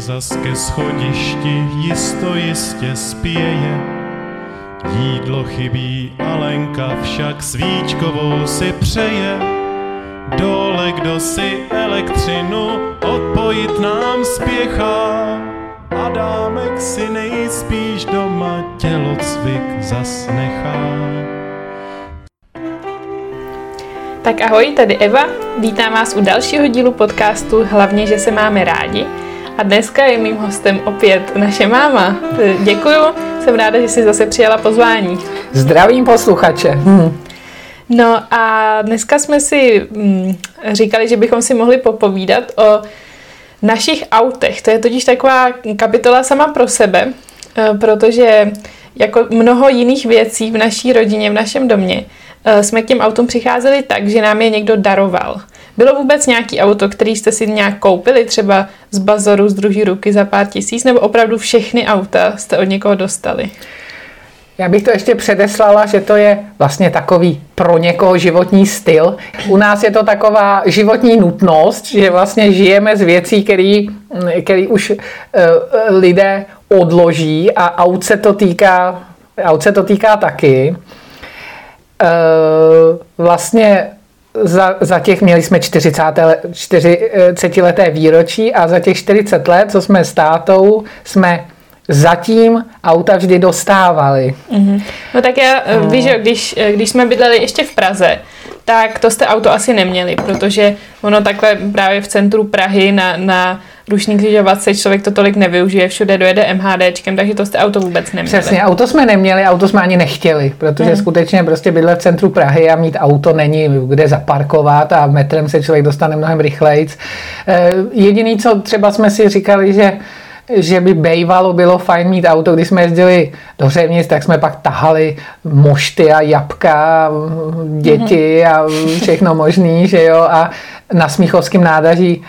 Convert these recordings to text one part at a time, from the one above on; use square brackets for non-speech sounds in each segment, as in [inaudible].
zas ke schodišti jisto jistě spěje. Jídlo chybí, Alenka však svíčkovou si přeje. Dole kdo si elektřinu odpojit nám spěchá. Adámek si nejspíš doma tělocvik zas nechá. Tak ahoj, tady Eva. Vítám vás u dalšího dílu podcastu Hlavně, že se máme rádi. A dneska je mým hostem opět naše máma. Děkuju, jsem ráda, že jsi zase přijala pozvání. Zdravím posluchače. Hm. No a dneska jsme si hm, říkali, že bychom si mohli popovídat o našich autech. To je totiž taková kapitola sama pro sebe, eh, protože jako mnoho jiných věcí v naší rodině, v našem domě, jsme k těm autům přicházeli tak, že nám je někdo daroval. Bylo vůbec nějaký auto, který jste si nějak koupili, třeba z bazoru, z druhé ruky za pár tisíc, nebo opravdu všechny auta jste od někoho dostali? Já bych to ještě předeslala, že to je vlastně takový pro někoho životní styl. U nás je to taková životní nutnost, že vlastně žijeme z věcí, který, který už uh, lidé odloží a aut se to týká, aut se to týká taky. Uh, vlastně za, za těch měli jsme 40, 40 leté výročí a za těch 40 let, co jsme s tátou, jsme zatím auta vždy dostávali. Mm-hmm. No tak já, no. víš, že když, když jsme bydleli ještě v Praze, tak to jste auto asi neměli, protože ono takhle právě v centru Prahy na, na rušní křižovatce člověk to tolik nevyužije, všude dojede MHDčkem, takže to jste auto vůbec neměli. Přesně, auto jsme neměli, auto jsme ani nechtěli, protože hmm. skutečně prostě bydlet v centru Prahy a mít auto není kde zaparkovat a metrem se člověk dostane mnohem rychleji. Eh, jediný, co třeba jsme si říkali, že že by bejvalo bylo fajn mít auto, když jsme jezdili do Řevnic, tak jsme pak tahali mošty a jabka, děti a všechno možný, že jo, a na Smíchovském nádaří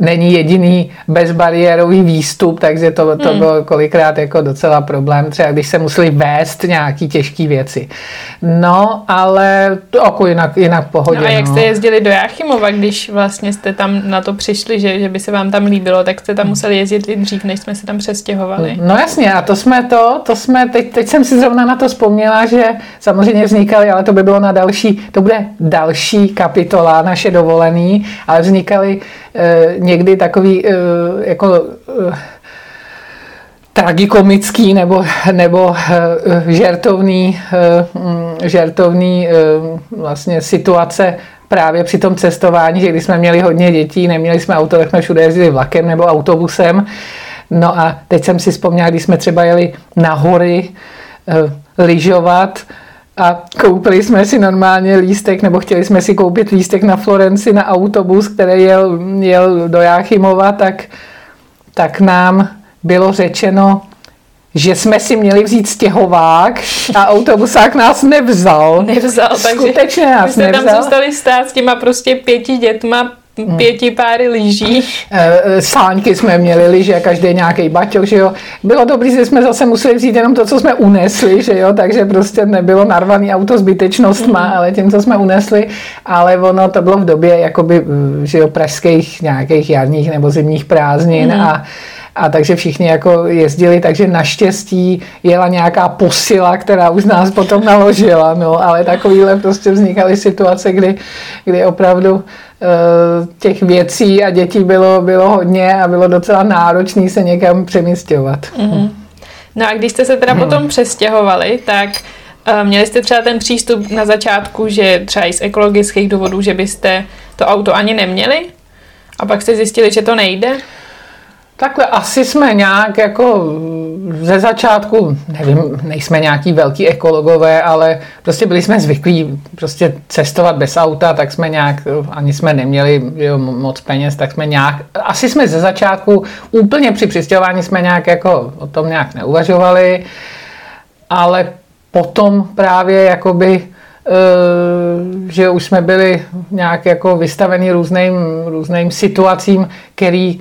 není jediný bezbariérový výstup, takže to, to hmm. bylo kolikrát jako docela problém, třeba když se museli vést nějaký těžké věci. No, ale to jako jinak, jinak pohodě. No a jak no. jste jezdili do Jáchymova, když vlastně jste tam na to přišli, že, že by se vám tam líbilo, tak jste tam museli jezdit i dřív, než jsme se tam přestěhovali. No jasně, a to jsme to, to jsme, teď, teď jsem si zrovna na to vzpomněla, že samozřejmě vznikaly, ale to by bylo na další, to bude další kapitola naše dovolený, ale vznikaly někdy takový eh, jako eh, tragikomický nebo, nebo žertovný, mm, žertovný vlastně situace právě při tom cestování, že když jsme měli hodně dětí, neměli jsme auto, tak jsme všude jezdili vlakem nebo autobusem. No a teď jsem si vzpomněla, když jsme třeba jeli na hory lyžovat, a koupili jsme si normálně lístek, nebo chtěli jsme si koupit lístek na Florenci na autobus, který jel, jel do Jáchymova, tak, tak nám bylo řečeno, že jsme si měli vzít stěhovák a autobusák nás nevzal. Nevzal, takže Skutečně nás my nevzal. tam zůstali stát s těma prostě pěti dětma. Pěti páry lyží. Eh, eh, sáňky jsme měli lyže, každý nějaký baťok, že jo. Bylo dobrý, že jsme zase museli vzít jenom to, co jsme unesli, že jo, takže prostě nebylo narvaný auto zbytečnostma, mm. ale tím, co jsme unesli, ale ono to bylo v době jakoby, že jo, pražských nějakých jarních nebo zimních prázdnin mm. a a takže všichni jako jezdili, takže naštěstí jela nějaká posila, která už nás potom naložila, no, ale takovýhle prostě vznikaly situace, kdy, kdy opravdu Eh, těch věcí a dětí bylo, bylo hodně a bylo docela náročné se někam přemístěvat. Mm-hmm. No a když jste se teda mm. potom přestěhovali, tak uh, měli jste třeba ten přístup na začátku, že třeba i z ekologických důvodů, že byste to auto ani neměli? A pak jste zjistili, že to nejde? Takhle asi jsme nějak jako ze začátku, nevím, nejsme nějaký velký ekologové, ale prostě byli jsme zvyklí prostě cestovat bez auta, tak jsme nějak, ani jsme neměli jo, moc peněz, tak jsme nějak, asi jsme ze začátku úplně při přistěhování jsme nějak jako o tom nějak neuvažovali, ale potom právě jakoby eh, že už jsme byli nějak jako vystaveni různým, různým situacím, který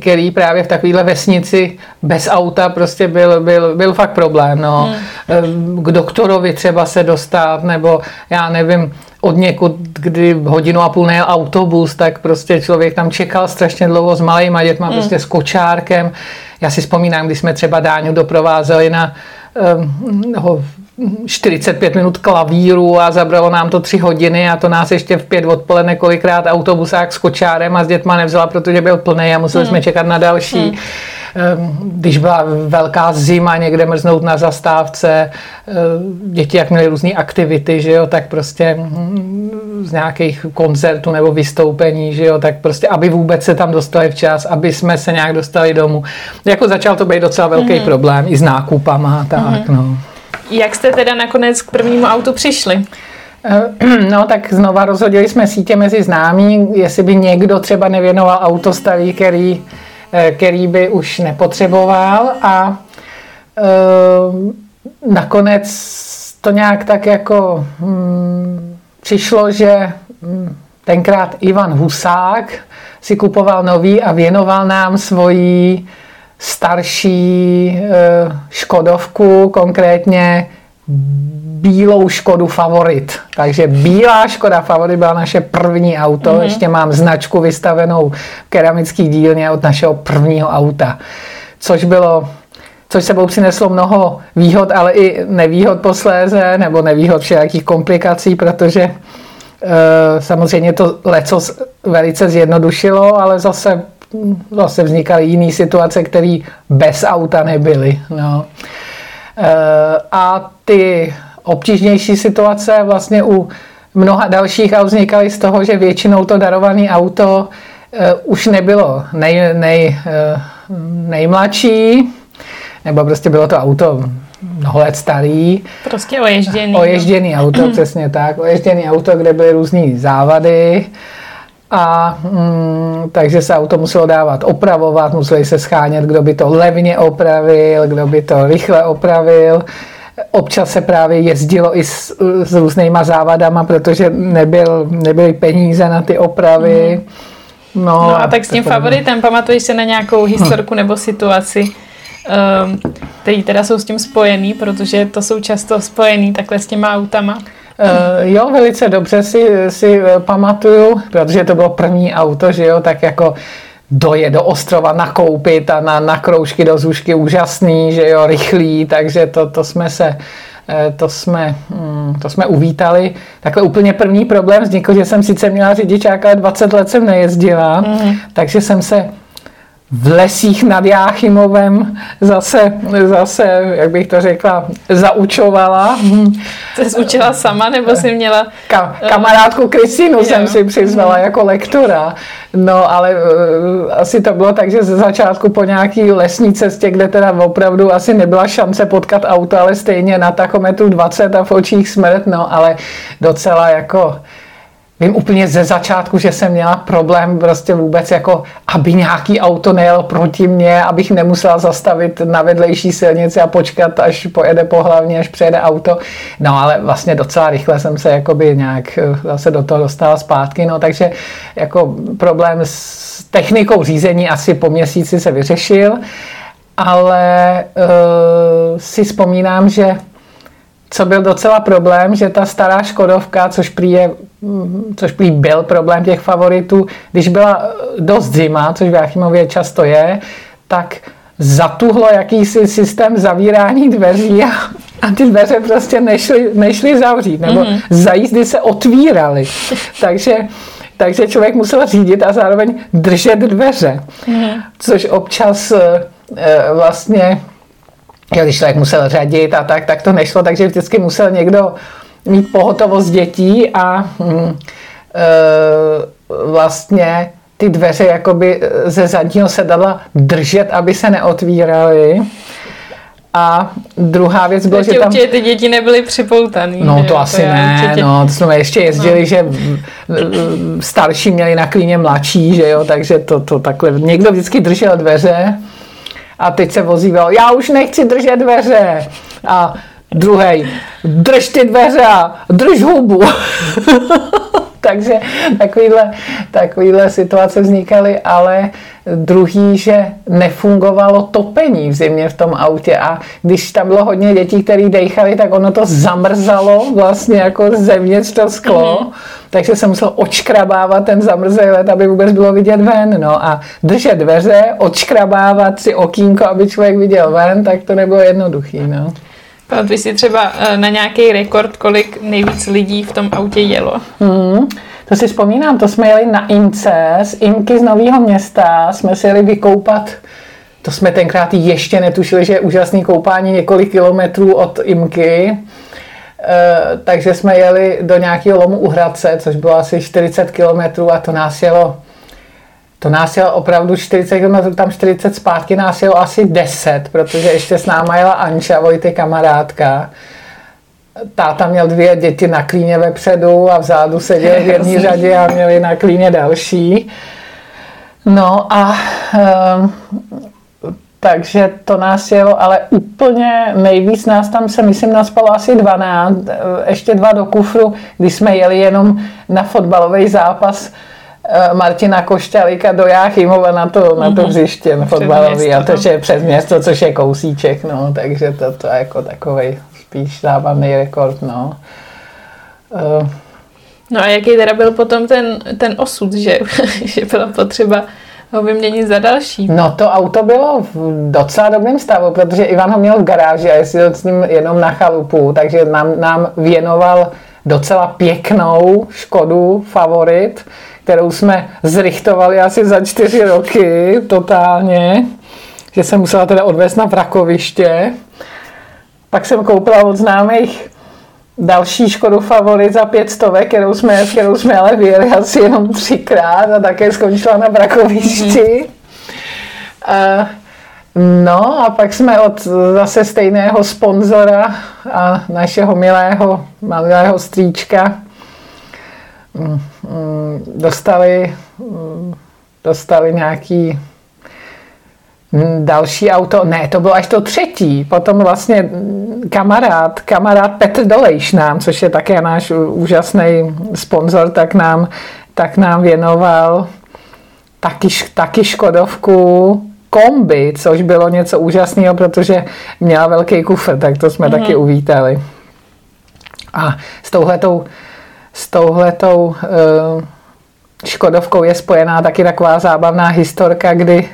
který právě v takovéhle vesnici bez auta prostě byl, byl, byl fakt problém. No. Hmm. K doktorovi třeba se dostat, nebo já nevím, od někud, kdy hodinu a půl nejel autobus, tak prostě člověk tam čekal strašně dlouho s malýma dětma, hmm. prostě s kočárkem. Já si vzpomínám, když jsme třeba Dáňu doprovázeli na um, 45 minut klavíru a zabralo nám to 3 hodiny a to nás ještě v pět odpoledne kolikrát autobusák s kočárem a s dětma nevzala, protože byl plný a museli hmm. jsme čekat na další. Hmm. Když byla velká zima, někde mrznout na zastávce, děti jak měly různé aktivity, že jo, tak prostě hm, z nějakých koncertů nebo vystoupení, že jo, tak prostě, aby vůbec se tam dostali včas, aby jsme se nějak dostali domů. Jako začal to být docela velký hmm. problém i s nákupama, tak hmm. no. Jak jste teda nakonec k prvnímu autu přišli? Eh, [clears throat] no tak znova rozhodili jsme sítě mezi známí, jestli by někdo třeba nevěnoval auto starý, který, eh, který by už nepotřeboval a e, nakonec to nějak tak jako hmm, přišlo, že hm, tenkrát Ivan Husák si kupoval nový a věnoval nám svoji starší eh, Škodovku, konkrétně bílou Škodu Favorit. Takže bílá Škoda Favorit byla naše první auto. Mm-hmm. Ještě mám značku vystavenou v keramický dílně od našeho prvního auta. Což bylo což sebou přineslo mnoho výhod, ale i nevýhod posléze, nebo nevýhod všelijakých komplikací, protože e, samozřejmě to leco velice zjednodušilo, ale zase zase vznikaly jiné situace, které bez auta nebyly. No. E, a ty obtížnější situace vlastně u mnoha dalších aut vznikaly z toho, že většinou to darované auto e, už nebylo nej, nej, e, nejmladší, nebo prostě bylo to auto mnoho let starý. Prostě oježděný. Oježděný auto, přesně tak. Oježděný auto, kde byly různé závady a mm, takže se auto muselo dávat opravovat, museli se schánět, kdo by to levně opravil, kdo by to rychle opravil. Občas se právě jezdilo i s, s různýma závadama, protože nebyl, nebyly peníze na ty opravy. Mm. No, no a tak s tím favoritem, pamatuješ se na nějakou historku nebo situaci, um, který teda jsou s tím spojený, protože to jsou často spojený takhle s těma autama? Uh, jo, velice dobře si, si eh, pamatuju, protože to bylo první auto, že jo, tak jako doje do ostrova nakoupit a na, na kroužky do Zušky úžasný, že jo, rychlý, takže to, to jsme se eh, to jsme, hm, to jsme uvítali. Takhle úplně první problém vznikl, že jsem sice měla řidičáka, ale 20 let jsem nejezdila, mm. takže jsem se v lesích nad Jáchymovem zase, zase, jak bych to řekla, zaučovala. Jsi jsi učila sama, nebo jsi měla... Ka- kamarádku Kristýnu uh, jsem si přizvala mm. jako lektora. No, ale uh, asi to bylo tak, že ze začátku po nějaký lesní cestě, kde teda opravdu asi nebyla šance potkat auto, ale stejně na tachometru 20 a v očích smrt, no, ale docela jako vím úplně ze začátku, že jsem měla problém prostě vůbec jako, aby nějaký auto nejel proti mně, abych nemusela zastavit na vedlejší silnici a počkat, až pojede po hlavně, až přejede auto. No ale vlastně docela rychle jsem se jakoby nějak eh, zase do toho dostala zpátky, no takže jako problém s technikou řízení asi po měsíci se vyřešil, ale uh, si vzpomínám, že co byl docela problém, že ta stará Škodovka, což prý, je, což prý byl problém těch favoritů, když byla dost zima, což v Jachimově často je, tak zatuhlo jakýsi systém zavírání dveří a, a ty dveře prostě nešly, nešly zavřít, nebo mm-hmm. za jízdy se otvíraly. takže, takže člověk musel řídit a zároveň držet dveře, mm-hmm. což občas e, vlastně jo, když člověk musel řadit a tak, tak to nešlo, takže vždycky musel někdo mít pohotovost dětí a hm, e, vlastně ty dveře jakoby ze zadního sedadla držet, aby se neotvíraly. A druhá věc byla, že tam... Určitě ty děti nebyly připoutaný. No to asi to ne, určitě... no to jsme ještě jezdili, no. že starší měli na klíně mladší, že jo, takže to, to takhle, někdo vždycky držel dveře a teď se vozíval, já už nechci držet dveře. A druhý, drž ty dveře a drž hubu. [laughs] takže takovýhle, takovýhle situace vznikaly, ale druhý, že nefungovalo topení v zimě v tom autě a když tam bylo hodně dětí, které dejchali, tak ono to zamrzalo vlastně jako zevnitř to sklo, mm-hmm. takže jsem musel očkrabávat ten zamrzelý let, aby vůbec bylo vidět ven, no a držet dveře, očkrabávat si okýnko, aby člověk viděl ven, tak to nebylo jednoduchý, no. Pamatuj si třeba eh, na nějaký rekord, kolik nejvíc lidí v tom autě jelo? Hmm, to si vzpomínám, to jsme jeli na Ince z Imky z Nového města, jsme si jeli vykoupat to jsme tenkrát ještě netušili, že je úžasný koupání několik kilometrů od Imky. E, takže jsme jeli do nějakého lomu u Hradce, což bylo asi 40 kilometrů a to nás jelo to nás jelo opravdu 40 km, tam 40 zpátky nás jelo asi 10, protože ještě s náma jela Anča, Vojty kamarádka. Táta měl dvě děti na klíně vepředu a vzadu seděl v jedné řadě a měli na klíně další. No a e, takže to nás jelo, ale úplně nejvíc nás tam se, myslím, naspalo asi 12, ještě dva do kufru, když jsme jeli jenom na fotbalový zápas Martina Košťalíka do Jáchymova na to, na to mhm. hřiště mm-hmm. fotbalový a to je přes město, což je kousíček, no, takže to, to je jako takový spíš zábavný rekord, no. Uh, No a jaký teda byl potom ten, ten osud, že, [laughs] že bylo potřeba ho vyměnit za další? No to auto bylo v docela dobrém stavu, protože Ivan ho měl v garáži a jezdil s ním jenom na chalupu, takže nám, nám věnoval docela pěknou Škodu Favorit, kterou jsme zrichtovali asi za čtyři roky totálně, že jsem musela teda odvést na vrakoviště. Pak jsem koupila od známých další Škodu Favorit za pět stovek, kterou jsme, kterou jsme ale vyjeli asi jenom třikrát a také skončila na brakovišti. Mm-hmm. No a pak jsme od zase stejného sponzora a našeho milého, malého strýčka mm, mm, dostali, mm, dostali nějaký další auto, ne, to bylo až to třetí, potom vlastně kamarád, kamarád Petr Dolejš nám, což je také náš úžasný sponzor, tak nám, tak nám věnoval taky, taky Škodovku, kombi, což bylo něco úžasného, protože měla velký kufr, tak to jsme mm-hmm. taky uvítali. A s touhletou, s touhletou uh, Škodovkou je spojená taky taková zábavná historka, kdy,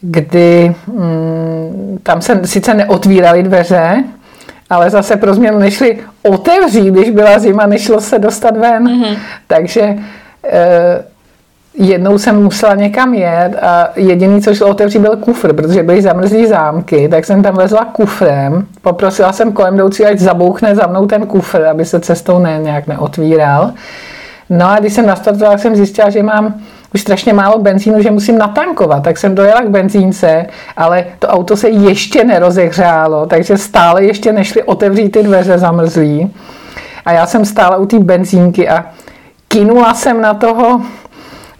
kdy um, tam se sice neotvíraly dveře, ale zase pro změnu nešli otevřít, když byla zima, nešlo se dostat ven. Mm-hmm. Takže uh, jednou jsem musela někam jet a jediný, co šlo otevřít, byl kufr, protože byly zamrzlý zámky, tak jsem tam vezla kufrem, poprosila jsem kolem jdoucí, ať zabouchne za mnou ten kufr, aby se cestou ne, nějak neotvíral. No a když jsem nastartovala, jsem zjistila, že mám už strašně málo benzínu, že musím natankovat, tak jsem dojela k benzínce, ale to auto se ještě nerozehřálo, takže stále ještě nešli otevřít ty dveře zamrzlý. A já jsem stála u té benzínky a kinula jsem na toho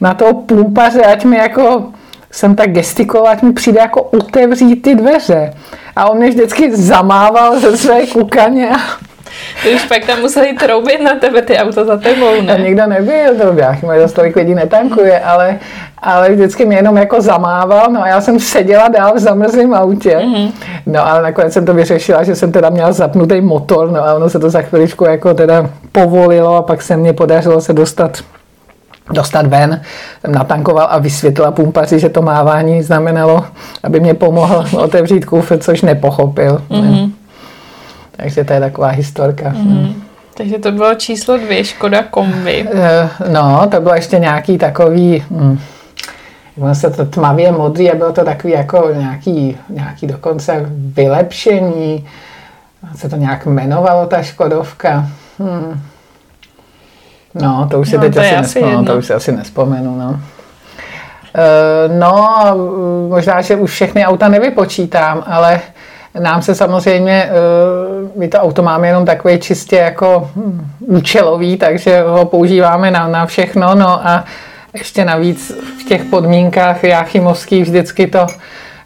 na toho plumpaře, ať mi jako jsem tak gestikoval, ať mi přijde jako otevřít ty dveře. A on mě vždycky zamával ze své kukaně a ty už pak tam museli troubit na tebe ty auto za tebou, ne? A nikdo nebyl, to já za tolik lidí netankuje, ale, ale vždycky mě jenom jako zamával, no a já jsem seděla dál v zamrzlém autě, mm-hmm. no ale nakonec jsem to vyřešila, že jsem teda měla zapnutý motor, no a ono se to za chviličku jako teda povolilo a pak se mně podařilo se dostat dostat ven, jsem natankoval a vysvětlila pumpaři, že to mávání znamenalo, aby mě pomohl otevřít kufr, což nepochopil. Mm-hmm. Takže to je taková historka. Mm-hmm. Takže to bylo číslo dvě, Škoda kombi. Eh, no, to bylo ještě nějaký takový, hm, ono se to tmavě modrý a bylo to takový jako nějaký, nějaký dokonce vylepšení. Se to nějak jmenovalo, ta Škodovka. Hm. No, to už si no, teď to asi, asi nespomenu, to už si asi nespomenu, no. Uh, no, možná, že už všechny auta nevypočítám, ale nám se samozřejmě, uh, my to auto máme jenom takový čistě jako hm, účelový, takže ho používáme na, na všechno, no a ještě navíc v těch podmínkách Jáchymovských vždycky to,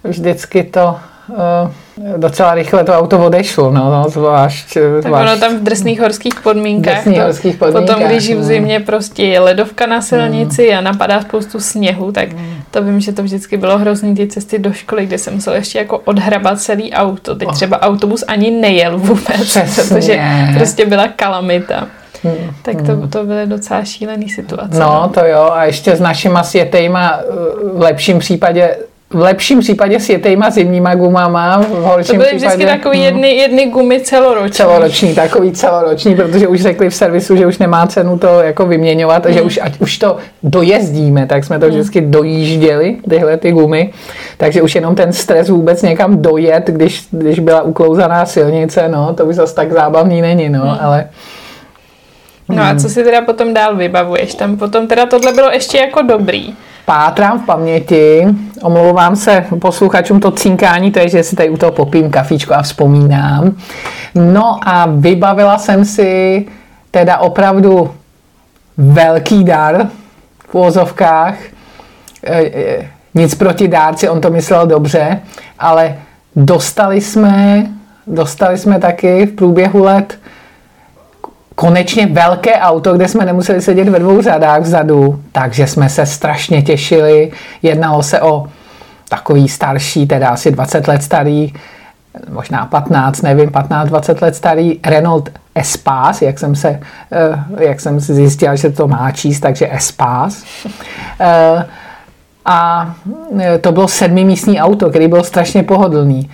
vždycky to uh, docela rychle to auto odešlo, no, no zvlášť, tak zvlášť. ono tam v drsných horských podmínkách. Drsných to, horských podmínkách. Potom, když v no. zimě prostě je ledovka na silnici mm. a napadá spoustu sněhu, tak mm. to vím, že to vždycky bylo hrozný ty cesty do školy, kde jsem musel ještě jako odhrabat celý auto. Teď oh. třeba autobus ani nejel vůbec, Přesně. protože prostě byla kalamita. Hmm. Tak to, hmm. to byly docela šílené situace. No, to jo. A ještě s našima světejma v lepším případě v lepším případě s jetejma zimníma gumama, v horším To byly případě, vždycky takový hmm. jedny, jedny gumy celoroční. Celoroční, takový celoroční, protože už řekli v servisu, že už nemá cenu to jako vyměňovat, hmm. že už, ať už to dojezdíme, tak jsme to hmm. vždycky dojížděli, tyhle ty gumy, takže už jenom ten stres vůbec někam dojet, když, když byla uklouzaná silnice, no, to už zase tak zábavný není, no, hmm. ale... No a co si teda potom dál vybavuješ? Tam potom teda tohle bylo ještě jako dobrý pátrám v paměti, omlouvám se posluchačům to cinkání, to je, že si tady u toho popím kafíčko a vzpomínám. No a vybavila jsem si teda opravdu velký dar v úvozovkách. E, e, nic proti dárci, on to myslel dobře, ale dostali jsme, dostali jsme taky v průběhu let konečně velké auto, kde jsme nemuseli sedět ve dvou řadách vzadu, takže jsme se strašně těšili. Jednalo se o takový starší, teda asi 20 let starý, možná 15, nevím, 15-20 let starý Renault Espace, jak jsem, se, eh, jak jsem zjistil, že to má číst, takže Espace. Eh, a eh, to bylo sedmimístní auto, který byl strašně pohodlný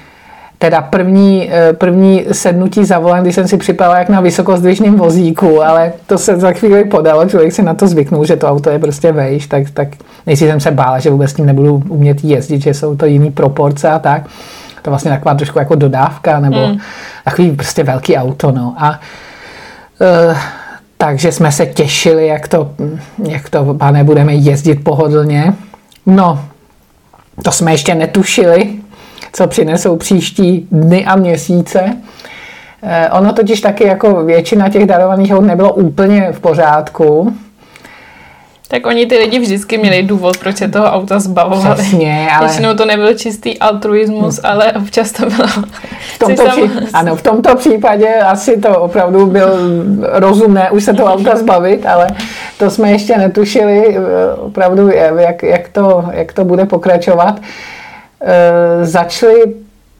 teda první, eh, první sednutí za volant, když jsem si připadala jak na vysokozdvižném vozíku, ale to se za chvíli podalo, člověk si na to zvyknul, že to auto je prostě vejš, tak, tak nejsi jsem se bála, že vůbec s tím nebudu umět jezdit, že jsou to jiný proporce a tak. To vlastně taková trošku jako dodávka, nebo mm. takový prostě velký auto, no. A uh, takže jsme se těšili, jak to, jak to, pane, budeme jezdit pohodlně. No, to jsme ještě netušili, co přinesou příští dny a měsíce. Eh, ono totiž taky jako většina těch darovaných aut nebylo úplně v pořádku. Tak oni ty lidi vždycky měli důvod, proč se toho auta zbavovali. Přesně, [laughs] ale... Většinou to nebyl čistý altruismus, hmm. ale občas to bylo... V tomto, pří... ano, v tomto případě asi to opravdu byl rozumné už se toho auta zbavit, ale to jsme ještě netušili eh, opravdu, jak, jak, to, jak to bude pokračovat. Eh, začali,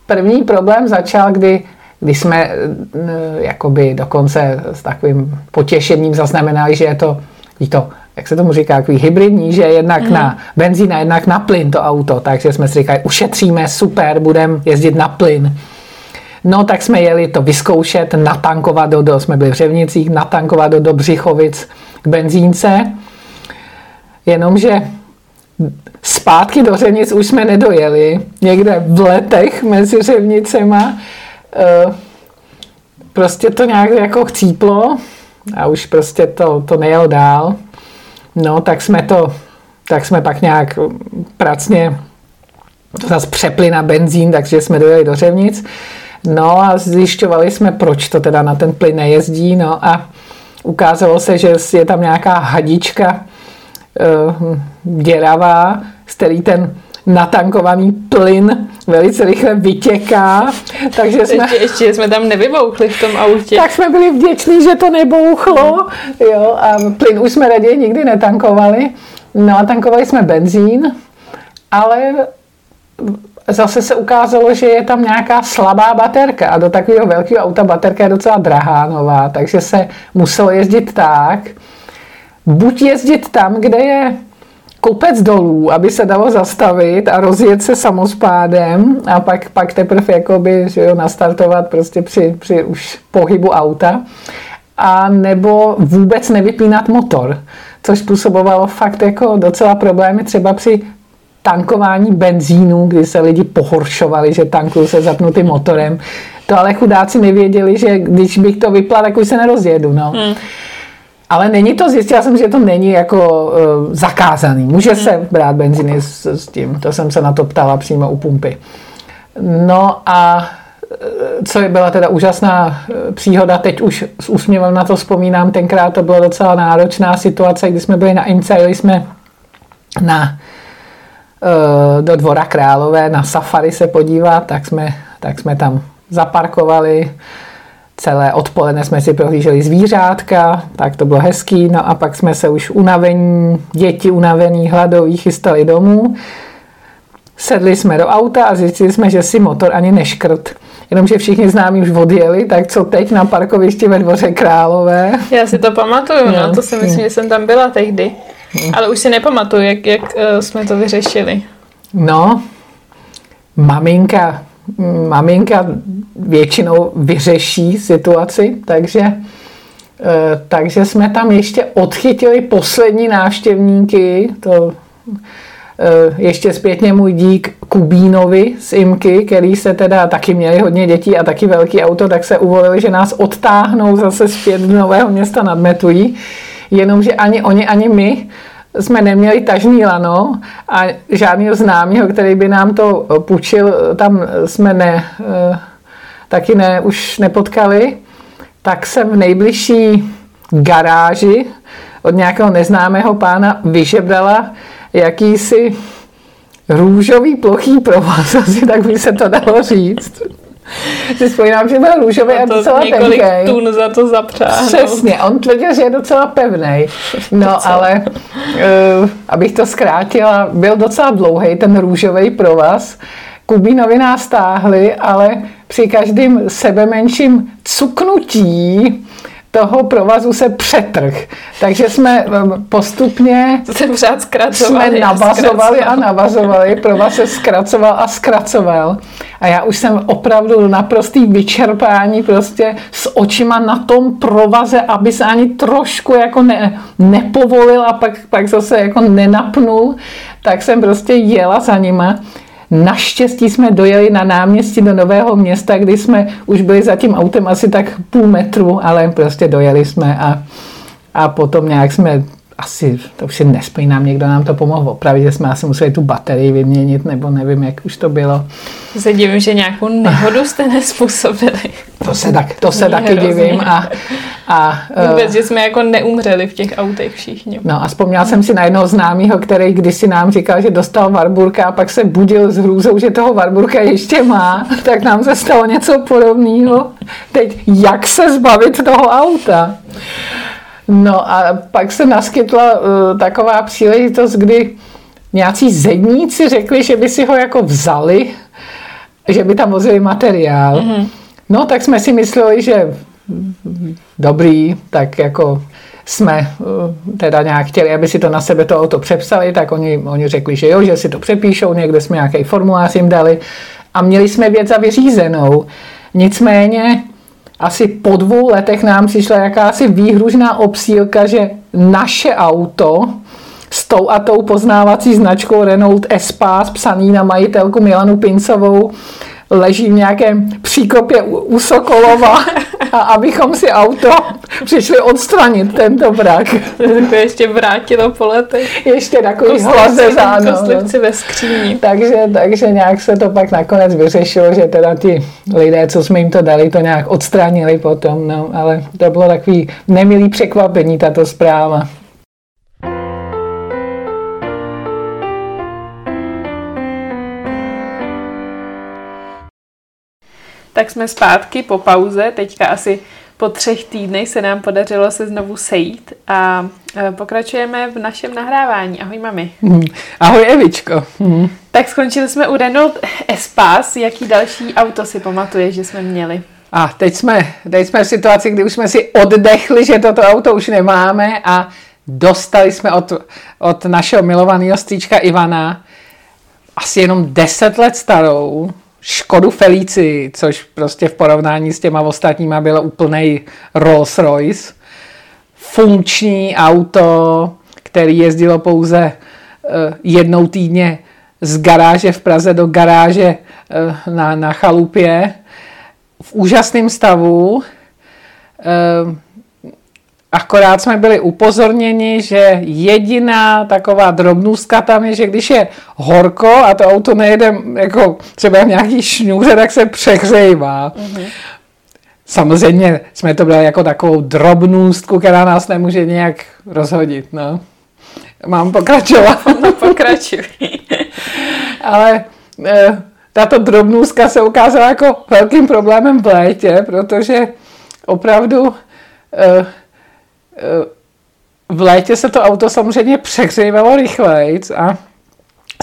první problém začal, kdy, kdy jsme eh, jakoby dokonce s takovým potěšením zaznamenali, že je to, je to jak se tomu říká, takový hybridní, že jednak mm. na benzín a jednak na plyn to auto, takže jsme si říkali, ušetříme, super, budeme jezdit na plyn. No tak jsme jeli to vyzkoušet, natankovat do, do jsme byli v Řevnicích, natankovat do, do Břichovic k benzínce, jenomže Zpátky do Řevnic už jsme nedojeli. Někde v letech mezi Řevnicema eh, prostě to nějak jako chcíplo a už prostě to, to nejelo dál. No, tak jsme to, tak jsme pak nějak pracně to zase přepli na benzín, takže jsme dojeli do Řevnic. No a zjišťovali jsme, proč to teda na ten plyn nejezdí. No a ukázalo se, že je tam nějaká hadička, děravá, z který ten natankovaný plyn velice rychle vytěká. Takže jsme, ještě, ještě jsme tam nevybouchli v tom autě. Tak jsme byli vděční, že to nebouchlo. Jo, a plyn už jsme raději nikdy netankovali. No a tankovali jsme benzín, ale zase se ukázalo, že je tam nějaká slabá baterka a do takového velkého auta baterka je docela drahá nová, takže se muselo jezdit tak, buď jezdit tam, kde je kopec dolů, aby se dalo zastavit a rozjet se samospádem a pak, pak teprve jakoby, že jo, nastartovat prostě při, při už pohybu auta a nebo vůbec nevypínat motor, což způsobovalo fakt jako docela problémy třeba při tankování benzínu, kdy se lidi pohoršovali, že tankují se zapnutým motorem. To ale chudáci nevěděli, že když bych to vypla, tak už se nerozjedu. No. Hmm. Ale není to, zjistila jsem, že to není jako uh, zakázaný. Může se hmm. brát benzíny s, s tím. To jsem se na to ptala přímo u pumpy. No a eh, co byla teda úžasná eh, příhoda, teď už s úsměvem na to vzpomínám, tenkrát to byla docela náročná situace, kdy jsme byli na Ince, jeli jsme na, do Dvora Králové na safari se podívat, tak jsme tak jsme tam zaparkovali. Celé odpoledne jsme si prohlíželi zvířátka, tak to bylo hezký. No a pak jsme se už unavení, děti unavený, hladoví, chystali domů. Sedli jsme do auta a zjistili jsme, že si motor ani neškrt. Jenomže všichni známí už odjeli, tak co teď na parkovišti ve dvoře Králové? Já si to pamatuju, no, to si myslím, že jsem tam byla tehdy. Ale už si nepamatuju, jak, jak uh, jsme to vyřešili. No, maminka, maminka většinou vyřeší situaci, takže, uh, takže jsme tam ještě odchytili poslední návštěvníky, to Eh, ještě zpětně můj dík Kubínovi z Imky, který se teda taky měli hodně dětí a taky velký auto, tak se uvolili, že nás odtáhnou zase zpět do Nového města nad Metují. Jenomže ani oni, ani my jsme neměli tažný lano a žádného známého, který by nám to půjčil, tam jsme ne, eh, taky ne, už nepotkali. Tak jsem v nejbližší garáži od nějakého neznámého pána vyžebrala jakýsi růžový plochý provaz, [laughs] asi tak by se to dalo říct. [laughs] Si spomínám, že byl růžový a, a docela několik tenkej. tun za to zapřáhnout. Přesně, on tvrdil, že je docela pevný. No [laughs] ale, uh, abych to zkrátila, byl docela dlouhý ten růžový provaz. Kubínovi nás stáhli, ale při každém sebe menším cuknutí toho provazu se přetrh. Takže jsme eh, postupně jsme navazovali a navazovali, provaz se zkracoval a zkracoval. A já už jsem opravdu naprostý vyčerpání prostě s očima na tom provaze, aby se ani trošku jako ne, nepovolil a pak, pak zase jako nenapnul, tak jsem prostě jela za nima. Naštěstí jsme dojeli na náměstí do Nového města, kdy jsme už byli za tím autem asi tak půl metru, ale prostě dojeli jsme a, a potom nějak jsme asi, to už si nespomínám, někdo nám to pomohl opravit, že jsme asi museli tu baterii vyměnit, nebo nevím, jak už to bylo. Se divím, že nějakou nehodu jste nespůsobili. To se, tak, to se [laughs] taky hrozně. divím. A, a, Vůbec, že jsme jako neumřeli v těch autech všichni. No a vzpomněl jsem si na jednoho známého, který kdysi nám říkal, že dostal Warburka a pak se budil s hrůzou, že toho Warburka ještě má, tak nám se stalo něco podobného. Teď, jak se zbavit toho auta? No a pak se naskytla uh, taková příležitost, kdy nějací zedníci řekli, že by si ho jako vzali, že by tam vozili materiál. Mm-hmm. No tak jsme si mysleli, že dobrý, tak jako jsme uh, teda nějak chtěli, aby si to na sebe to auto přepsali, tak oni, oni řekli, že jo, že si to přepíšou, někde jsme nějaký formulář jim dali a měli jsme věc za vyřízenou. Nicméně asi po dvou letech nám přišla jakási výhružná obsílka, že naše auto s tou a tou poznávací značkou Renault Espace psaný na majitelku Milanu Pincovou leží v nějakém příkopě u Sokolova a abychom si auto přišli odstranit tento brak. To ještě vrátilo po letech. Ještě takový hlaze záno. Kostlivci ve skříni. Takže, takže nějak se to pak nakonec vyřešilo, že teda ti lidé, co jsme jim to dali, to nějak odstranili potom, no, ale to bylo takový nemilý překvapení, tato zpráva. Tak jsme zpátky po pauze. Teďka asi po třech týdnech se nám podařilo se znovu sejít a e, pokračujeme v našem nahrávání. Ahoj mami. Hmm. Ahoj Evičko. Hmm. Tak skončili jsme u Renault Espace. Jaký další auto si pamatuješ, že jsme měli? A teď jsme, teď jsme v situaci, kdy už jsme si oddechli, že toto auto už nemáme a dostali jsme od, od našeho milovaného strýčka Ivana asi jenom 10 let starou Škodu Felici, což prostě v porovnání s těma ostatníma bylo úplný Rolls Royce. Funkční auto, který jezdilo pouze eh, jednou týdně z garáže v Praze do garáže eh, na, na chalupě v úžasném stavu. Akorát jsme byli upozorněni, že jediná taková drobnůstka tam je, že když je horko a to auto nejede jako třeba v nějaký šňůře, tak se přehřejvá. Mm-hmm. Samozřejmě jsme to brali jako takovou drobnůstku, která nás nemůže nějak rozhodit. No. Mám pokračovat? [laughs] No pokračuj. [laughs] Ale eh, tato drobnůzka se ukázala jako velkým problémem v létě, protože opravdu eh, v létě se to auto samozřejmě přehřívalo rychleji a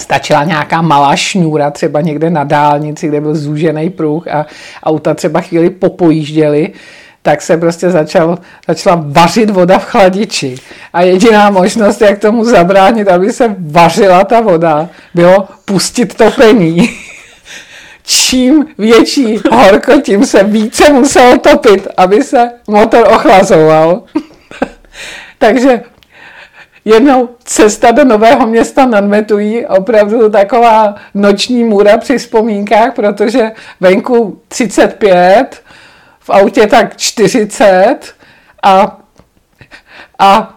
stačila nějaká malá šňůra třeba někde na dálnici, kde byl zúžený pruh a auta třeba chvíli popojížděly, tak se prostě začal, začala vařit voda v chladiči. A jediná možnost, jak tomu zabránit, aby se vařila ta voda, bylo pustit topení. [laughs] Čím větší horko, tím se více muselo topit, aby se motor ochlazoval. [laughs] Takže jednou cesta do Nového města nad Metují, opravdu taková noční můra při vzpomínkách, protože venku 35, v autě tak 40 a, a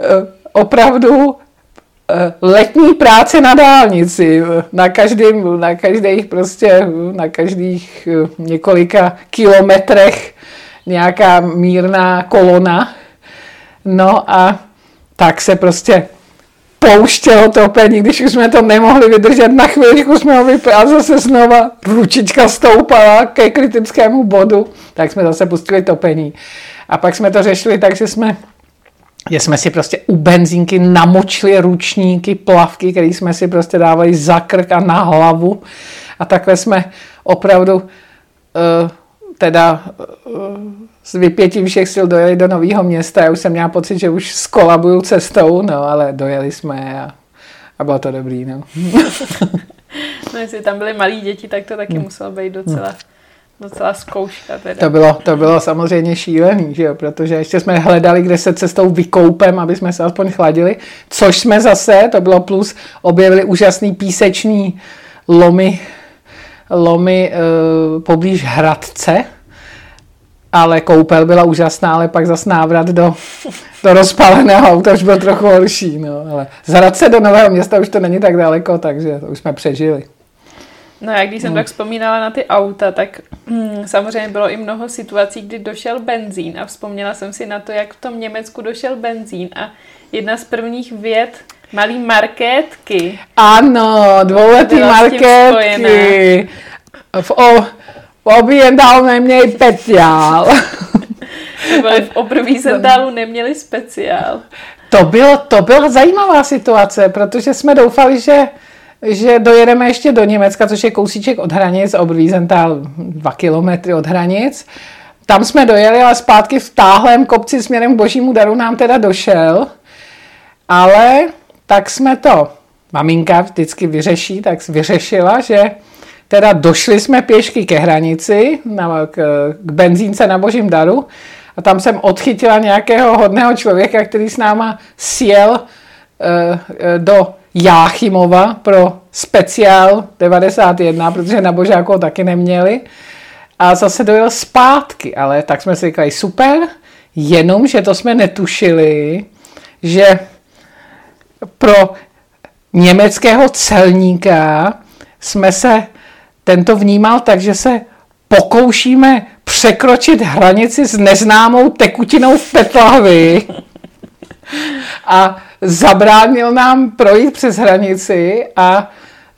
e, opravdu e, letní práce na dálnici, na každým, na každých prostě, na každých e, několika kilometrech nějaká mírná kolona. No a tak se prostě pouštělo topení, když už jsme to nemohli vydržet, na chvíličku jsme ho vypili a zase znova ručička stoupala ke kritickému bodu, tak jsme zase pustili topení. A pak jsme to řešili tak, že jsme že jsme si prostě u benzínky namočili ručníky, plavky, které jsme si prostě dávali za krk a na hlavu. A takhle jsme opravdu uh, teda uh, s vypětím všech sil dojeli do nového města. Já už jsem měla pocit, že už skolabuju cestou, no ale dojeli jsme a, a bylo to dobrý. No. [laughs] no jestli tam byly malí děti, tak to taky hmm. muselo být docela... Docela zkouška teda. To bylo, to bylo samozřejmě šílený, že jo? protože ještě jsme hledali, kde se cestou vykoupem, aby jsme se aspoň chladili, což jsme zase, to bylo plus, objevili úžasný písečný lomy, lomy e, poblíž Hradce, ale koupel byla úžasná, ale pak zas návrat do, do rozpaleného auta už byl trochu horší. No. Ale zhrad se do Nového města už to není tak daleko, takže to už jsme přežili. No já když jsem no. tak vzpomínala na ty auta, tak hm, samozřejmě bylo i mnoho situací, kdy došel benzín a vzpomněla jsem si na to, jak v tom Německu došel benzín a jedna z prvních věd malý markétky. Ano, dvouletý markétky. V, o, Obědal neměli speciál. v obrví [laughs] sendálu neměli speciál. To, bylo, to byla zajímavá situace, protože jsme doufali, že, že dojedeme ještě do Německa, což je kousíček od hranic, Obrvízentál dva kilometry od hranic. Tam jsme dojeli, ale zpátky v táhlém kopci směrem k božímu daru nám teda došel. Ale tak jsme to, maminka vždycky vyřeší, tak vyřešila, že Teda došli jsme pěšky ke hranici, na, k, k benzínce na Božím daru a tam jsem odchytila nějakého hodného člověka, který s náma sjel e, do Jáchymova pro speciál 91, protože na Božáku taky neměli. A zase dojel zpátky, ale tak jsme si říkali, super, jenom, že to jsme netušili, že pro německého celníka jsme se ten to vnímal tak, že se pokoušíme překročit hranici s neznámou tekutinou v Petlavi a zabránil nám projít přes hranici a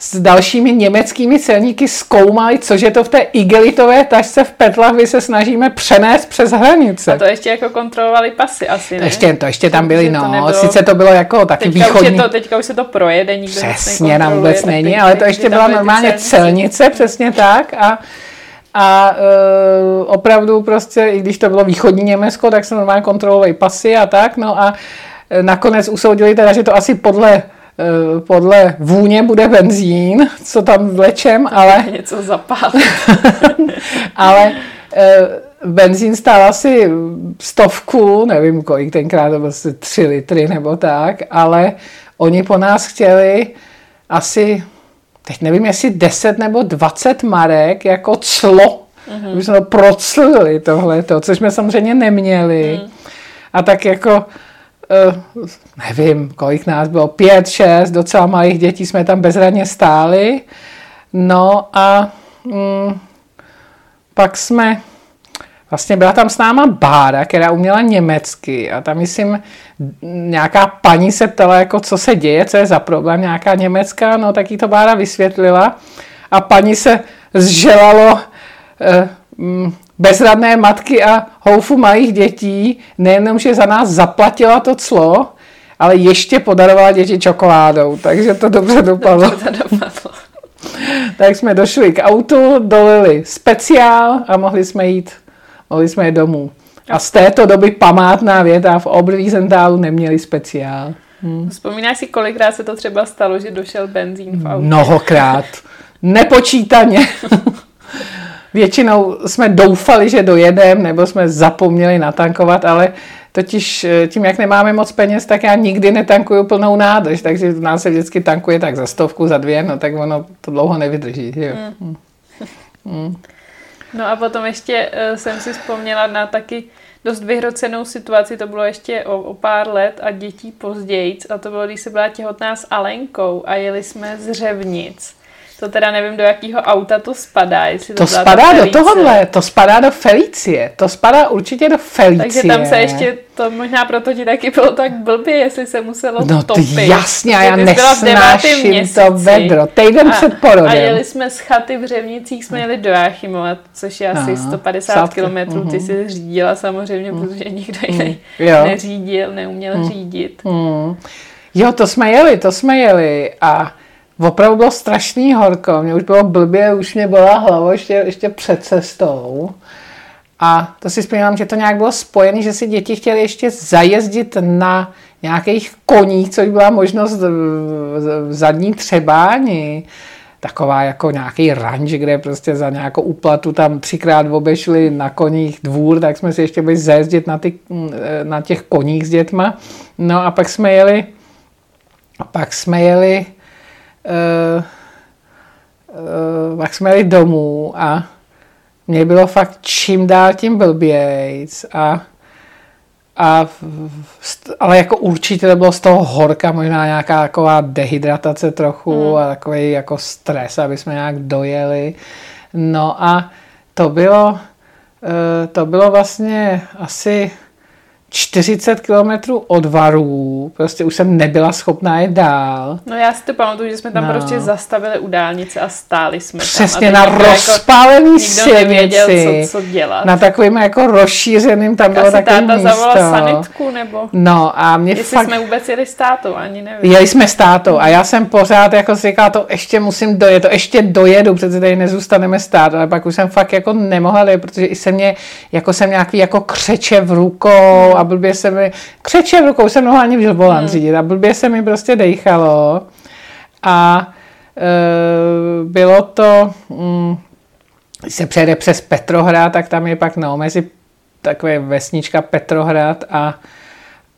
s dalšími německými celníky zkoumali, což je to v té igelitové tašce v Petlahvi se snažíme přenést přes hranice. A to ještě jako kontrolovali pasy asi, ne? To ještě, to ještě tam byli, no. To nebylo... Sice to bylo jako taky teďka východní. Už je to, teďka už se to projede, nikdo Přesně, nám vůbec není, ale to ještě byla normálně celnice, přesně tak. A, a e, opravdu prostě, i když to bylo východní Německo, tak se normálně kontrolovali pasy a tak. No a e, nakonec usoudili teda, že to asi podle podle vůně bude benzín, co tam vlečem, ale... [laughs] Něco zapálit. [laughs] ale eh, benzín stál asi stovku, nevím kolik, tenkrát to bylo asi tři litry nebo tak, ale oni po nás chtěli asi, teď nevím, jestli 10 nebo 20 marek jako clo. Mm-hmm. My jsme to proclili tohle, což jsme samozřejmě neměli. Mm. A tak jako nevím, kolik nás bylo, pět, šest, docela malých dětí jsme tam bezradně stáli. No a mm, pak jsme, vlastně byla tam s náma Bára, která uměla německy. A tam myslím, nějaká paní se ptala, jako co se děje, co je za problém, nějaká německá, no tak jí to Bára vysvětlila. A paní se zželalo eh, mm, bezradné matky a houfu malých dětí, nejenom, že za nás zaplatila to clo, ale ještě podarovala děti čokoládou, takže to dobře dopadlo. to dopadlo. [laughs] tak jsme došli k autu, dolili speciál a mohli jsme jít, mohli jsme jít domů. A z této doby památná věta v Obrvízentálu neměli speciál. Hmm. Vzpomínáš si, kolikrát se to třeba stalo, že došel benzín v autě? Mnohokrát. Nepočítaně. [laughs] Většinou jsme doufali, že dojedeme, nebo jsme zapomněli natankovat, ale totiž eh, tím, jak nemáme moc peněz, tak já nikdy netankuju plnou nádrž, takže nás se vždycky tankuje tak za stovku, za dvě, no tak ono to dlouho nevydrží. Jo. Mm. Mm. No a potom ještě uh, jsem si vzpomněla na taky dost vyhrocenou situaci, to bylo ještě o, o pár let a dětí později, a to bylo, když se byla těhotná s Alenkou a jeli jsme z Řevnic to teda nevím, do jakého auta to spadá. Jestli to, to spadá do tohohle, to spadá do Felicie. To spadá určitě do Felicie. Takže tam se ještě, to možná proto ti taky bylo tak blbě, jestli se muselo no, topit. No jasně, a já nesnáším to vedro. Týden a, před porodem. A jeli jsme z chaty v Řevnicích, jsme jeli do Jáchymova, což je asi Aha, 150 kilometrů. Uh-huh. Ty mhm. si řídila samozřejmě, uh-huh. protože nikdo jiný uh-huh. neřídil, neuměl uh-huh. řídit. Uh-huh. Jo, to jsme jeli, to jsme jeli a opravdu bylo strašný horko, mě už bylo blbě, už mě byla hlava ještě, ještě před cestou. A to si vzpomínám, že to nějak bylo spojené, že si děti chtěly ještě zajezdit na nějakých koních, což byla možnost v zadní třebáni. Taková jako nějaký ranč, kde prostě za nějakou úplatu tam třikrát obešli na koních dvůr, tak jsme si ještě byli zajezdit na, ty, na těch koních s dětma. No a pak jsme jeli, pak jsme jeli uh, uh, pak jsme jeli domů a mě bylo fakt čím dál tím blbějc a, a ale jako určitě to bylo z toho horka, možná nějaká taková dehydratace trochu mm. a takový jako stres, aby jsme nějak dojeli. No a to bylo, to bylo vlastně asi 40 kilometrů od varů, prostě už jsem nebyla schopná jít dál. No já si to pamatuju, že jsme tam no. prostě zastavili u dálnice a stáli jsme Přesně tam. na rozpálený jako, silnici. Co, co dělat. Na takovým jako rozšířeným, tam bylo takový táta místo. zavolal sanitku, nebo? No a mě Jestli fakt... jsme vůbec jeli s tátou, ani nevím. Jeli jsme s tátou a já jsem pořád jako si říkala, to ještě musím dojet, to ještě dojedu, protože tady nezůstaneme stát, ale pak už jsem fakt jako nemohla dojet, protože i se mě, jako jsem nějaký jako křeče v rukou a blbě se mi, křeče v rukou jsem mohla ani v volant hmm. řídit a blbě se mi prostě dejchalo a e, bylo to, mm, když se přejede přes Petrohrad, tak tam je pak no, mezi takové vesnička Petrohrad a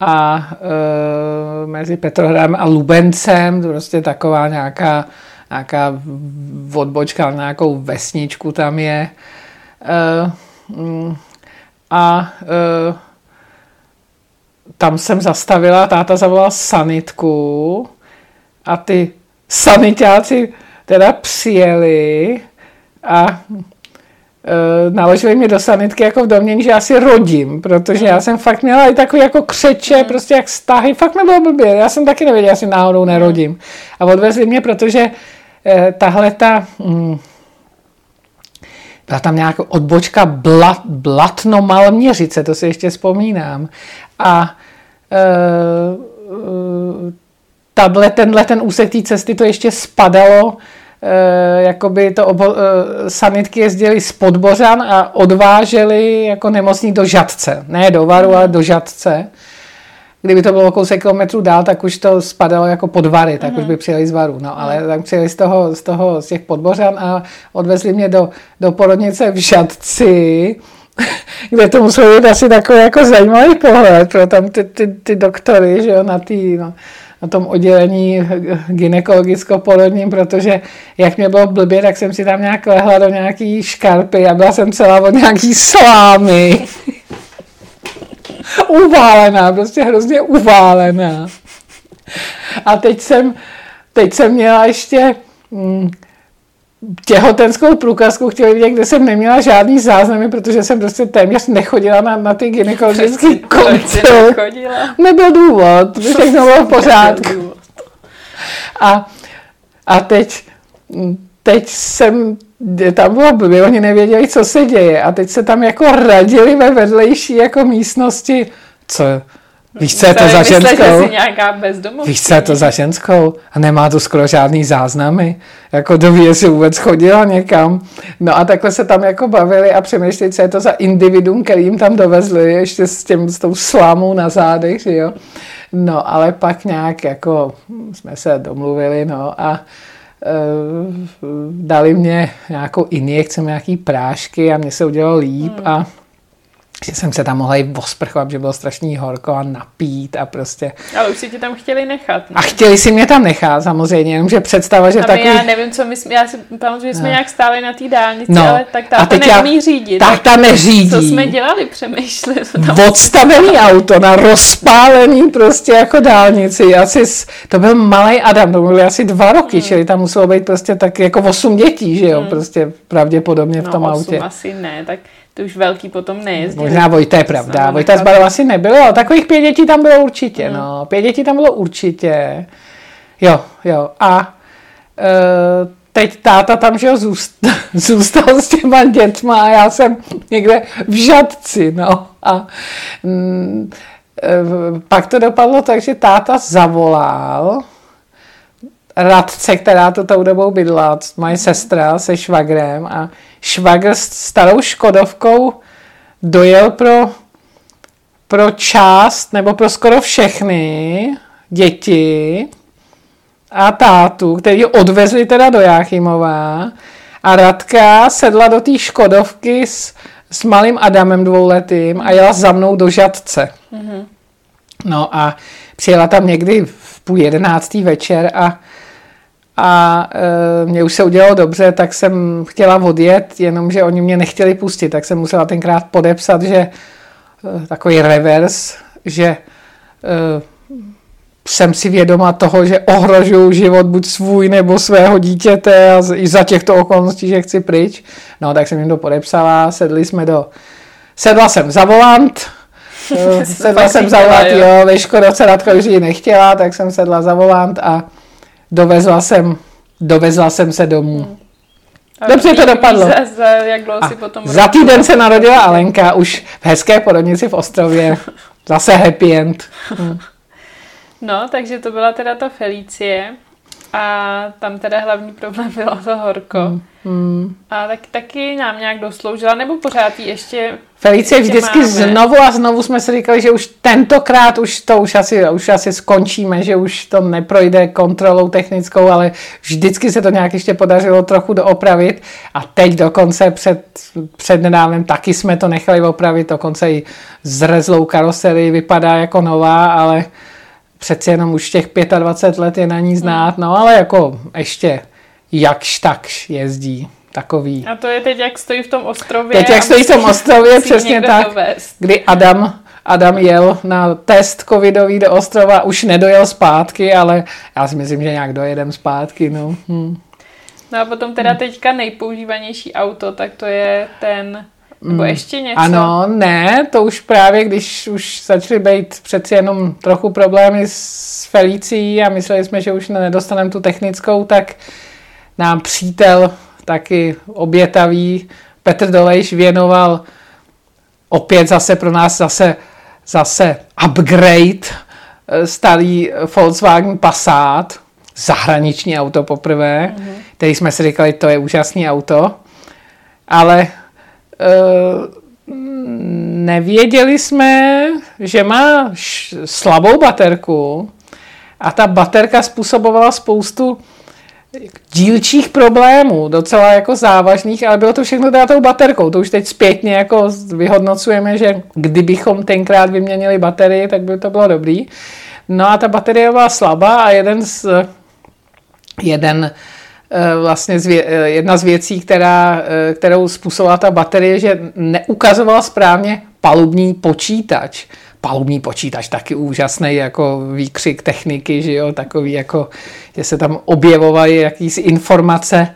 a e, mezi Petrohradem a Lubencem, prostě taková nějaká, nějaká odbočka, nějakou vesničku tam je. E, mm, a e, tam jsem zastavila, táta zavolal sanitku a ty sanitáci teda přijeli a e, naložili mě do sanitky jako v domění, že já si rodím, protože já jsem fakt měla i takový jako křeče, mm. prostě jak stahy, fakt mi bylo blbě, já jsem taky nevěděla, si náhodou nerodím. A odvezli mě, protože e, tahle ta... Mm, byla tam nějaká odbočka Blat, Blatno Malměřice, to si ještě vzpomínám. A e, e, tato, tenhle ten úsek té cesty to ještě spadalo, e, jakoby to obo, e, sanitky jezdili z Podbořan a odváželi jako nemocní do Žadce. Ne do Varu, ale do Žadce. Kdyby to bylo kousek kilometrů dál, tak už to spadalo jako podvary, tak mm. už by přijeli z Varu. No, ale tak přijeli z toho, z toho, z těch Podbořan a odvezli mě do, do porodnice v Žadci [laughs] kde to muselo být asi takový jako zajímavý pohled pro tam ty, ty, ty doktory, že jo, na, tý, no, na tom oddělení gynekologicko-porodním, protože jak mě bylo blbě, tak jsem si tam nějak lehla do nějaký škarpy a byla jsem celá od nějaký slámy. [laughs] uválená, prostě hrozně uválená. A teď jsem, teď jsem měla ještě mm, těhotenskou průkazku chtěli vidět, kde jsem neměla žádný záznamy, protože jsem prostě téměř nechodila na, na ty gynekologické kontroly. Nebyl důvod, všechno bylo v pořádku. A, a teď mm, teď jsem, tam bylo blbě, oni nevěděli, co se děje a teď se tam jako radili ve vedlejší jako místnosti, co, Víš, co je to za ženskou? Víš, co je to za ženskou? A nemá tu skoro žádný záznamy. Jako doví, jestli vůbec chodila někam. No a takhle se tam jako bavili a přemýšleli, co je to za individuum, který jim tam dovezli, ještě s, tím, s tou slámou na zádech, že jo. No, ale pak nějak jako jsme se domluvili, no a dali mě nějakou injekci, nějaký prášky a mě se udělalo líp hmm. a že jsem se tam mohla i osprchovat, že bylo strašný horko a napít a prostě. Ale už si tě tam chtěli nechat. Ne? A chtěli si mě tam nechat, samozřejmě, jenomže představa, že a taky... já nevím, co my jsme, já si pamatuju, že jsme no. nějak stáli na té dálnici, no. ale tak ta neumí řídit. Tak ta neřídí. Co jsme dělali, přemýšleli. Odstavený auto na rozpálený prostě jako dálnici. Asi, to byl malý Adam, to byly asi dva roky, hmm. čili tam muselo být prostě tak jako osm dětí, že jo, hmm. prostě pravděpodobně v no, tom no, autě. asi ne, tak to už velký potom nejezdí. Možná Vojta je pravda. Vojta z asi nebylo, ale takových pět dětí tam bylo určitě. Mm. No. Pět dětí tam bylo určitě. Jo, jo. A e, teď táta tam, že jo, zůstal, [laughs] zůstal s těma dětma a já jsem někde v žadci, no. A mm, e, pak to dopadlo tak, že táta zavolal Radce, která to tou dobou bydla, moje sestra se švagrem a švagr s starou Škodovkou dojel pro, pro část nebo pro skoro všechny děti a tátu, který odvezli teda do Jáchymova a Radka sedla do té Škodovky s, s malým Adamem dvouletým a jela za mnou do Žadce. Mm-hmm. No a přijela tam někdy v půl jedenáctý večer a a e, mě už se udělalo dobře, tak jsem chtěla odjet, jenomže oni mě nechtěli pustit, tak jsem musela tenkrát podepsat, že e, takový revers, že e, jsem si vědoma toho, že ohrožuju život buď svůj nebo svého dítěte a i za těchto okolností, že chci pryč. No, tak jsem jim to podepsala, sedli jsme do... Sedla jsem za volant, [laughs] sedla jsem za volant, jo, ve Škodovce Radka už ji nechtěla, tak jsem sedla za volant a dovezla jsem, dovezla jsem se domů. Hmm. Dobře to dopadlo. Jak dlouho si potom za týden se narodila Alenka, už v hezké porodnici v Ostrově. [laughs] Zase happy end. Hmm. No, takže to byla teda ta Felicie. A tam teda hlavní problém [laughs] bylo to horko. Hmm. Hmm. A tak, taky nám nějak dosloužila, nebo pořád jí ještě... Felicie vždycky máme. znovu a znovu jsme si říkali, že už tentokrát už to už asi, už asi skončíme, že už to neprojde kontrolou technickou, ale vždycky se to nějak ještě podařilo trochu doopravit a teď dokonce před, před nedávnem taky jsme to nechali opravit, dokonce i zrezlou karoserii vypadá jako nová, ale přeci jenom už těch 25 let je na ní znát, no ale jako ještě jakž takž jezdí takový. A to je teď, jak stojí v tom ostrově. Teď, jak stojí v tom ostrově, přesně tak, dovést. kdy Adam, Adam jel na test covidový do ostrova, už nedojel zpátky, ale já si myslím, že nějak dojedem zpátky, no. Hm. No a potom teda teďka nejpoužívanější auto, tak to je ten nebo hmm. ještě něco? Ano, ne, to už právě, když už začaly být přeci jenom trochu problémy s Felicí a mysleli jsme, že už nedostaneme tu technickou, tak nám přítel taky obětavý Petr Dolejš věnoval opět zase pro nás zase, zase upgrade eh, starý Volkswagen Passat, zahraniční auto poprvé, mm-hmm. který jsme si říkali, to je úžasný auto, ale nevěděli jsme, že má slabou baterku a ta baterka způsobovala spoustu dílčích problémů, docela jako závažných, ale bylo to všechno teda tou baterkou. To už teď zpětně jako vyhodnocujeme, že kdybychom tenkrát vyměnili baterii, tak by to bylo dobrý. No a ta baterie byla slabá a jeden z, jeden eh, vlastně z vě, eh, jedna z věcí, která, eh, kterou způsobila ta baterie, že neukazovala správně palubní počítač palubní počítač, taky úžasný jako výkřik techniky, že jo, takový jako, že se tam objevovaly jakýsi informace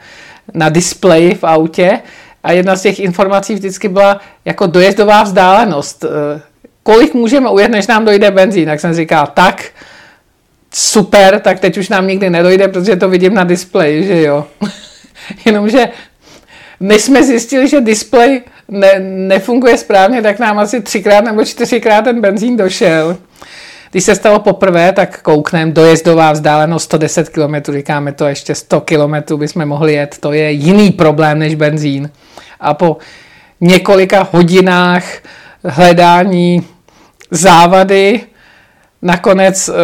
na displeji v autě a jedna z těch informací vždycky byla jako dojezdová vzdálenost. Eh, kolik můžeme ujet, než nám dojde benzín? Tak jsem říkal, tak super, tak teď už nám nikdy nedojde, protože to vidím na displeji, že jo. [laughs] Jenomže než jsme zjistili, že displej ne, nefunguje správně, tak nám asi třikrát nebo čtyřikrát ten benzín došel. Když se stalo poprvé, tak koukneme, dojezdová vzdálenost 110 km, říkáme to ještě 100 km bychom mohli jet, to je jiný problém než benzín. A po několika hodinách hledání závady nakonec uh,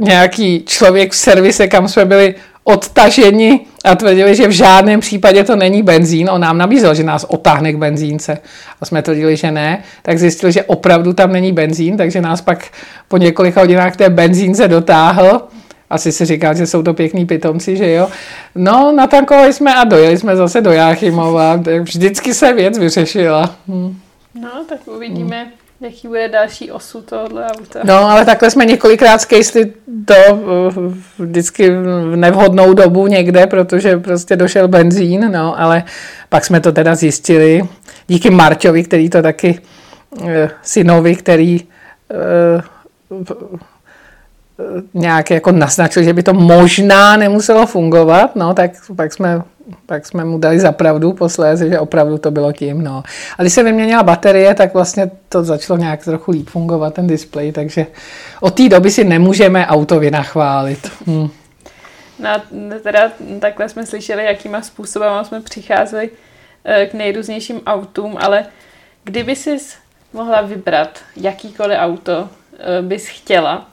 nějaký člověk v servise, kam jsme byli odtaženi a tvrdili, že v žádném případě to není benzín. On nám nabízel, že nás otáhne k benzínce. A jsme tvrdili, že ne. Tak zjistil, že opravdu tam není benzín, takže nás pak po několika hodinách té benzínce dotáhl. Asi si říká, že jsou to pěkní pitomci, že jo. No, natankovali jsme a dojeli jsme zase do Jáchymova. Vždycky se věc vyřešila. Hm. No, tak uvidíme. Hm jaký bude další osu tohohle auta. No, ale takhle jsme několikrát skejstli to vždycky v nevhodnou dobu někde, protože prostě došel benzín, no, ale pak jsme to teda zjistili díky Marťovi, který to taky uh, synovi, který uh, nějak jako naznačil, že by to možná nemuselo fungovat, no, tak pak jsme pak jsme mu dali za pravdu posléze, že opravdu to bylo tím. No. A když se vyměnila baterie, tak vlastně to začalo nějak trochu líp fungovat, ten displej, takže od té doby si nemůžeme auto vynachválit. Hm. No teda takhle jsme slyšeli, jakýma způsoby jsme přicházeli eh, k nejrůznějším autům, ale kdyby si mohla vybrat jakýkoliv auto eh, bys chtěla,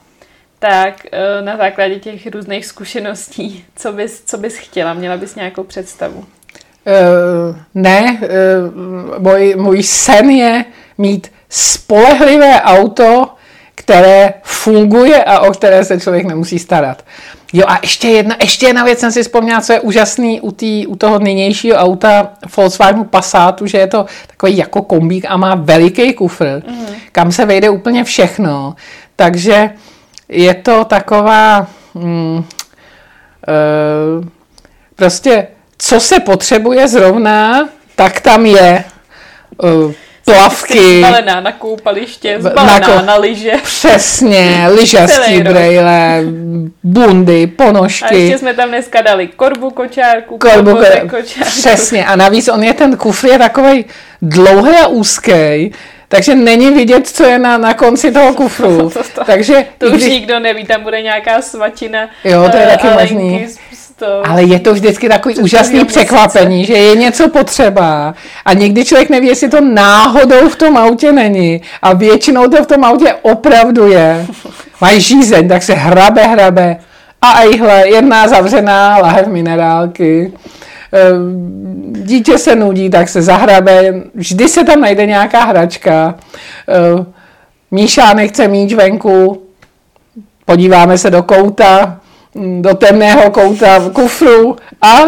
tak eh, na základě těch různých zkušeností, co bys, co bys chtěla? Měla bys nějakou představu? Uh, ne, uh, můj, můj sen je mít spolehlivé auto, které funguje a o které se člověk nemusí starat. Jo a ještě jedna, ještě jedna věc jsem si vzpomněla, co je úžasný u, tý, u toho nynějšího auta Volkswagenu Passatu, že je to takový jako kombík a má veliký kufr, mm. kam se vejde úplně všechno. Takže je to taková mm, e, prostě co se potřebuje zrovna, tak tam je. E, plavky. Zbalená na koupaliště, zbalená na, ko- na lyže. Přesně, [laughs] lyžařský brejle, bundy, ponožky. A ještě jsme tam dneska dali korbu kočárku, korbu ko- kočárku. Přesně, a navíc on je ten kufr je takový dlouhý a úzký, takže není vidět, co je na, na konci toho [laughs] kufru. To, to, to, takže to už když... nikdo neví, tam bude nějaká svačina. Jo, to je uh, taky možný. Ale je to vždycky takový úžasný překvapení, že je něco potřeba a někdy člověk neví, jestli to náhodou v tom autě není a většinou to v tom autě opravdu je. [laughs] Mají žízeň, tak se hrabe, hrabe a ejhle, jedna zavřená lahev minerálky dítě se nudí, tak se zahrabe, vždy se tam najde nějaká hračka, ehm, Míša nechce míč venku, podíváme se do kouta, hm, do temného kouta v kufru a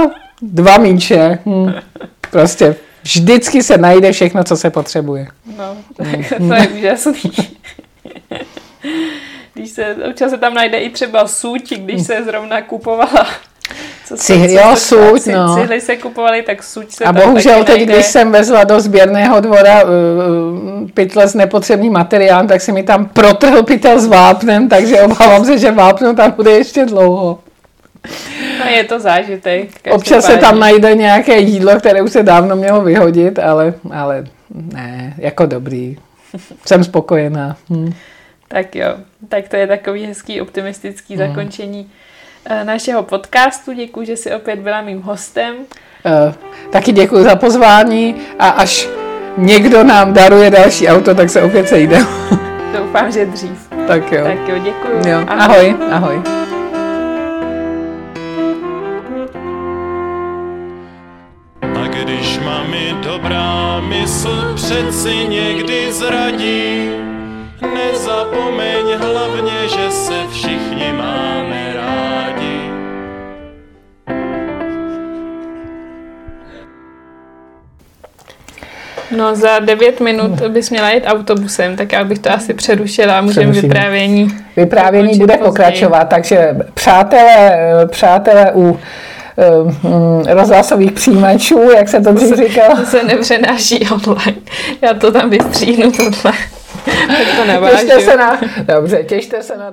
dva míče. Hm. Prostě vždycky se najde všechno, co se potřebuje. No, tak to je úžasný. Když se, občas se tam najde i třeba suť, když se zrovna kupovala co Cihly, jo, suť, no. Cihly se kupovaly, tak suť se A bohužel teď, když jsem vezla do sběrného dvora uh, pytle s nepotřebným materiálem, tak se mi tam protrhl pytel s vápnem, takže obávám se, že vápno tam bude ještě dlouho. No je to zážitek. Občas se tam najde nějaké jídlo, které už se dávno mělo vyhodit, ale, ale ne, jako dobrý. [laughs] Jsem spokojená. Hm. Tak jo, tak to je takový hezký optimistický hmm. zakončení našeho podcastu. Děkuji, že jsi opět byla mým hostem. Uh, taky děkuji za pozvání a až někdo nám daruje další auto, tak se opět sejdeme. [laughs] Doufám, že dřív. Tak jo. Tak jo, děkuji. Jo. Ahoj. ahoj. ahoj. A když mami dobrá mysl přeci někdy zradí, nezapomeň hlavně, že se všichni máme No za 9 minut bys měla jít autobusem, tak já bych to asi přerušila a můžeme vyprávění. Vyprávění bude později. pokračovat, takže přátelé, přátelé u um, rozhlasových přijímačů, jak se to dřív říkalo. To se nepřenáší online. Já to tam vystříhnu tohle. tak to Těšte se na, dobře, těšte se na